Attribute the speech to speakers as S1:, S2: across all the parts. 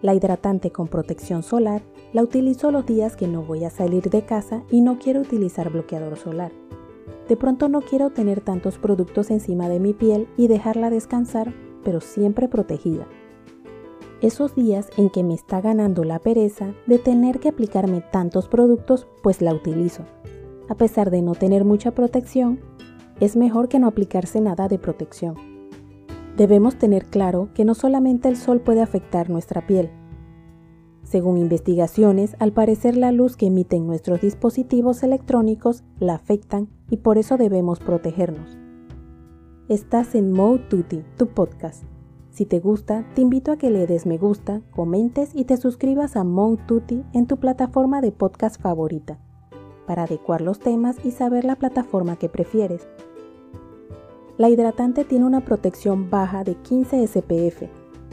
S1: La hidratante con protección solar la utilizo los días que no voy a salir de casa y no quiero utilizar bloqueador solar. De pronto no quiero tener tantos productos encima de mi piel y dejarla descansar, pero siempre protegida. Esos días en que me está ganando la pereza de tener que aplicarme tantos productos, pues la utilizo. A pesar de no tener mucha protección, es mejor que no aplicarse nada de protección. Debemos tener claro que no solamente el sol puede afectar nuestra piel. Según investigaciones, al parecer la luz que emiten nuestros dispositivos electrónicos la afectan y por eso debemos protegernos. Estás en Mode Tutti, tu podcast. Si te gusta, te invito a que le des me gusta, comentes y te suscribas a Mode Tutti en tu plataforma de podcast favorita, para adecuar los temas y saber la plataforma que prefieres. La hidratante tiene una protección baja de 15 SPF,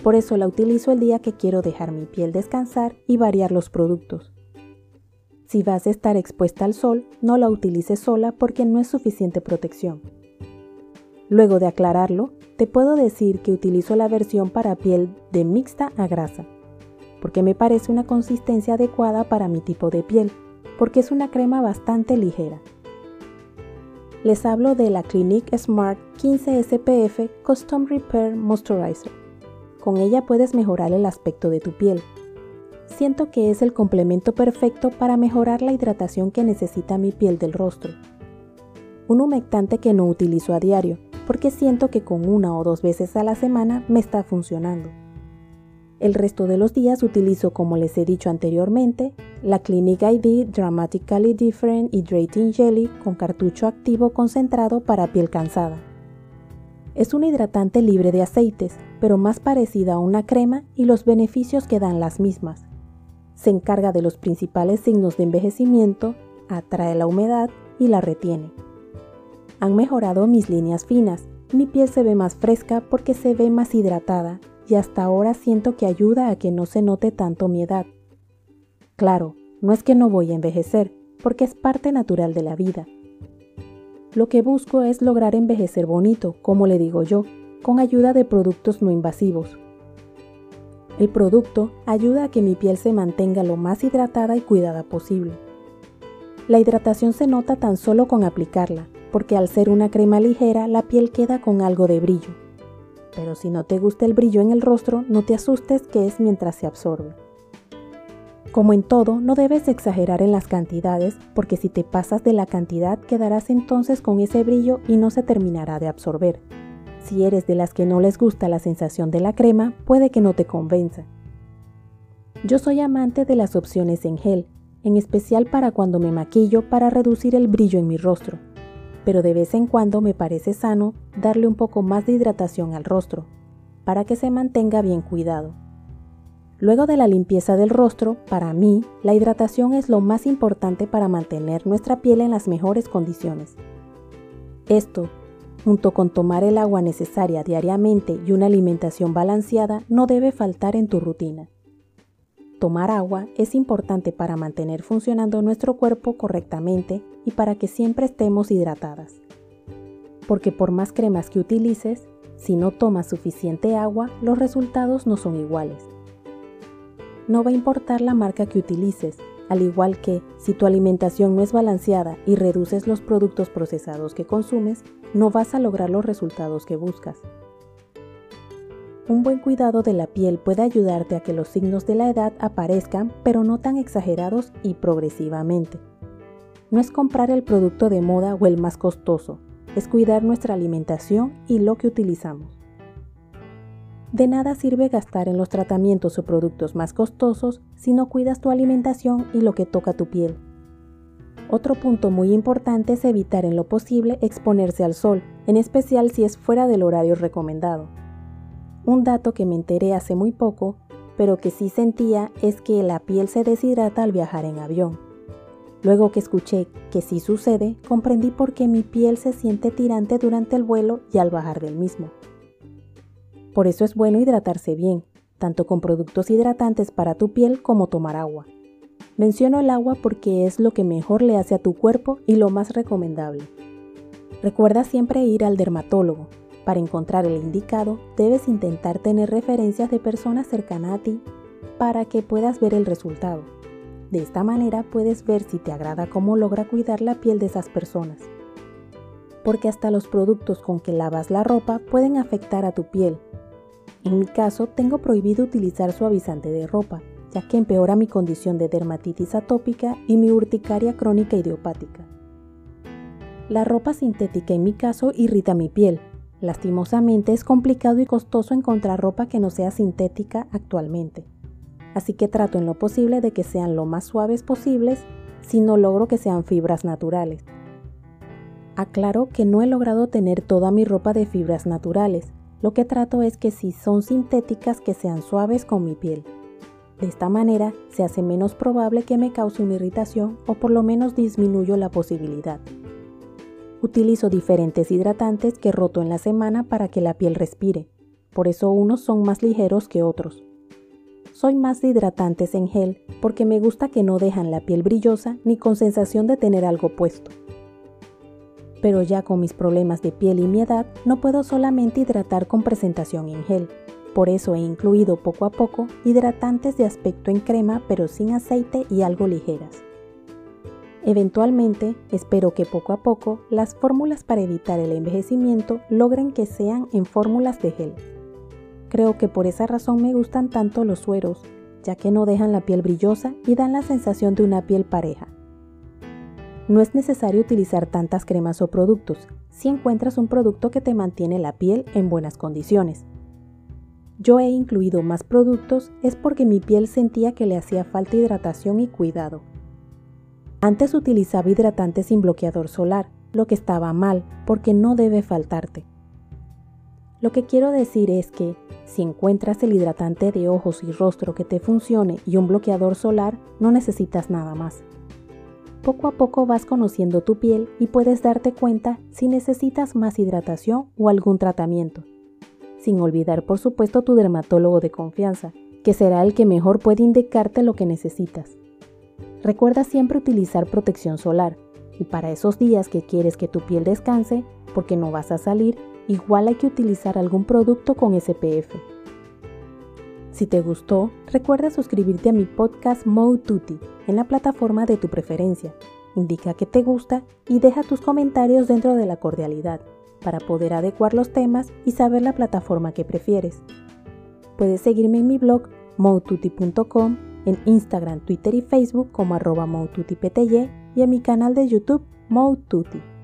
S1: por eso la utilizo el día que quiero dejar mi piel descansar y variar los productos. Si vas a estar expuesta al sol, no la utilices sola porque no es suficiente protección. Luego de aclararlo, te puedo decir que utilizo la versión para piel de mixta a grasa, porque me parece una consistencia adecuada para mi tipo de piel, porque es una crema bastante ligera. Les hablo de la Clinique Smart 15 SPF Custom Repair Moisturizer. Con ella puedes mejorar el aspecto de tu piel. Siento que es el complemento perfecto para mejorar la hidratación que necesita mi piel del rostro. Un humectante que no utilizo a diario, porque siento que con una o dos veces a la semana me está funcionando. El resto de los días utilizo, como les he dicho anteriormente, la Clinique ID Dramatically Different Hydrating Jelly con cartucho activo concentrado para piel cansada. Es un hidratante libre de aceites, pero más parecida a una crema y los beneficios que dan las mismas. Se encarga de los principales signos de envejecimiento, atrae la humedad y la retiene han mejorado mis líneas finas. Mi piel se ve más fresca porque se ve más hidratada y hasta ahora siento que ayuda a que no se note tanto mi edad. Claro, no es que no voy a envejecer, porque es parte natural de la vida. Lo que busco es lograr envejecer bonito, como le digo yo, con ayuda de productos no invasivos. El producto ayuda a que mi piel se mantenga lo más hidratada y cuidada posible. La hidratación se nota tan solo con aplicarla, porque al ser una crema ligera la piel queda con algo de brillo. Pero si no te gusta el brillo en el rostro, no te asustes que es mientras se absorbe. Como en todo, no debes exagerar en las cantidades, porque si te pasas de la cantidad quedarás entonces con ese brillo y no se terminará de absorber. Si eres de las que no les gusta la sensación de la crema, puede que no te convenza. Yo soy amante de las opciones en gel, en especial para cuando me maquillo para reducir el brillo en mi rostro pero de vez en cuando me parece sano darle un poco más de hidratación al rostro, para que se mantenga bien cuidado. Luego de la limpieza del rostro, para mí, la hidratación es lo más importante para mantener nuestra piel en las mejores condiciones. Esto, junto con tomar el agua necesaria diariamente y una alimentación balanceada, no debe faltar en tu rutina. Tomar agua es importante para mantener funcionando nuestro cuerpo correctamente y para que siempre estemos hidratadas. Porque por más cremas que utilices, si no tomas suficiente agua, los resultados no son iguales. No va a importar la marca que utilices, al igual que si tu alimentación no es balanceada y reduces los productos procesados que consumes, no vas a lograr los resultados que buscas. Un buen cuidado de la piel puede ayudarte a que los signos de la edad aparezcan, pero no tan exagerados y progresivamente. No es comprar el producto de moda o el más costoso, es cuidar nuestra alimentación y lo que utilizamos. De nada sirve gastar en los tratamientos o productos más costosos si no cuidas tu alimentación y lo que toca tu piel. Otro punto muy importante es evitar en lo posible exponerse al sol, en especial si es fuera del horario recomendado. Un dato que me enteré hace muy poco, pero que sí sentía, es que la piel se deshidrata al viajar en avión. Luego que escuché que sí sucede, comprendí por qué mi piel se siente tirante durante el vuelo y al bajar del mismo. Por eso es bueno hidratarse bien, tanto con productos hidratantes para tu piel como tomar agua. Menciono el agua porque es lo que mejor le hace a tu cuerpo y lo más recomendable. Recuerda siempre ir al dermatólogo, para encontrar el indicado, debes intentar tener referencias de personas cercanas a ti para que puedas ver el resultado. De esta manera puedes ver si te agrada cómo logra cuidar la piel de esas personas. Porque hasta los productos con que lavas la ropa pueden afectar a tu piel. En mi caso, tengo prohibido utilizar suavizante de ropa, ya que empeora mi condición de dermatitis atópica y mi urticaria crónica idiopática. La ropa sintética en mi caso irrita mi piel. Lastimosamente es complicado y costoso encontrar ropa que no sea sintética actualmente así que trato en lo posible de que sean lo más suaves posibles si no logro que sean fibras naturales. Aclaro que no he logrado tener toda mi ropa de fibras naturales, lo que trato es que si son sintéticas que sean suaves con mi piel. De esta manera se hace menos probable que me cause una irritación o por lo menos disminuyo la posibilidad. Utilizo diferentes hidratantes que roto en la semana para que la piel respire, por eso unos son más ligeros que otros. Soy más de hidratantes en gel porque me gusta que no dejan la piel brillosa ni con sensación de tener algo puesto. Pero ya con mis problemas de piel y mi edad no puedo solamente hidratar con presentación en gel. Por eso he incluido poco a poco hidratantes de aspecto en crema pero sin aceite y algo ligeras. Eventualmente, espero que poco a poco las fórmulas para evitar el envejecimiento logren que sean en fórmulas de gel. Creo que por esa razón me gustan tanto los sueros, ya que no dejan la piel brillosa y dan la sensación de una piel pareja. No es necesario utilizar tantas cremas o productos si encuentras un producto que te mantiene la piel en buenas condiciones. Yo he incluido más productos es porque mi piel sentía que le hacía falta hidratación y cuidado. Antes utilizaba hidratante sin bloqueador solar, lo que estaba mal porque no debe faltarte. Lo que quiero decir es que si encuentras el hidratante de ojos y rostro que te funcione y un bloqueador solar, no necesitas nada más. Poco a poco vas conociendo tu piel y puedes darte cuenta si necesitas más hidratación o algún tratamiento. Sin olvidar por supuesto tu dermatólogo de confianza, que será el que mejor puede indicarte lo que necesitas. Recuerda siempre utilizar protección solar y para esos días que quieres que tu piel descanse, porque no vas a salir, igual hay que utilizar algún producto con SPF. Si te gustó, recuerda suscribirte a mi podcast Mode en la plataforma de tu preferencia. Indica que te gusta y deja tus comentarios dentro de la cordialidad para poder adecuar los temas y saber la plataforma que prefieres. Puedes seguirme en mi blog modetutti.com, en Instagram, Twitter y Facebook como arroba y en mi canal de YouTube Mode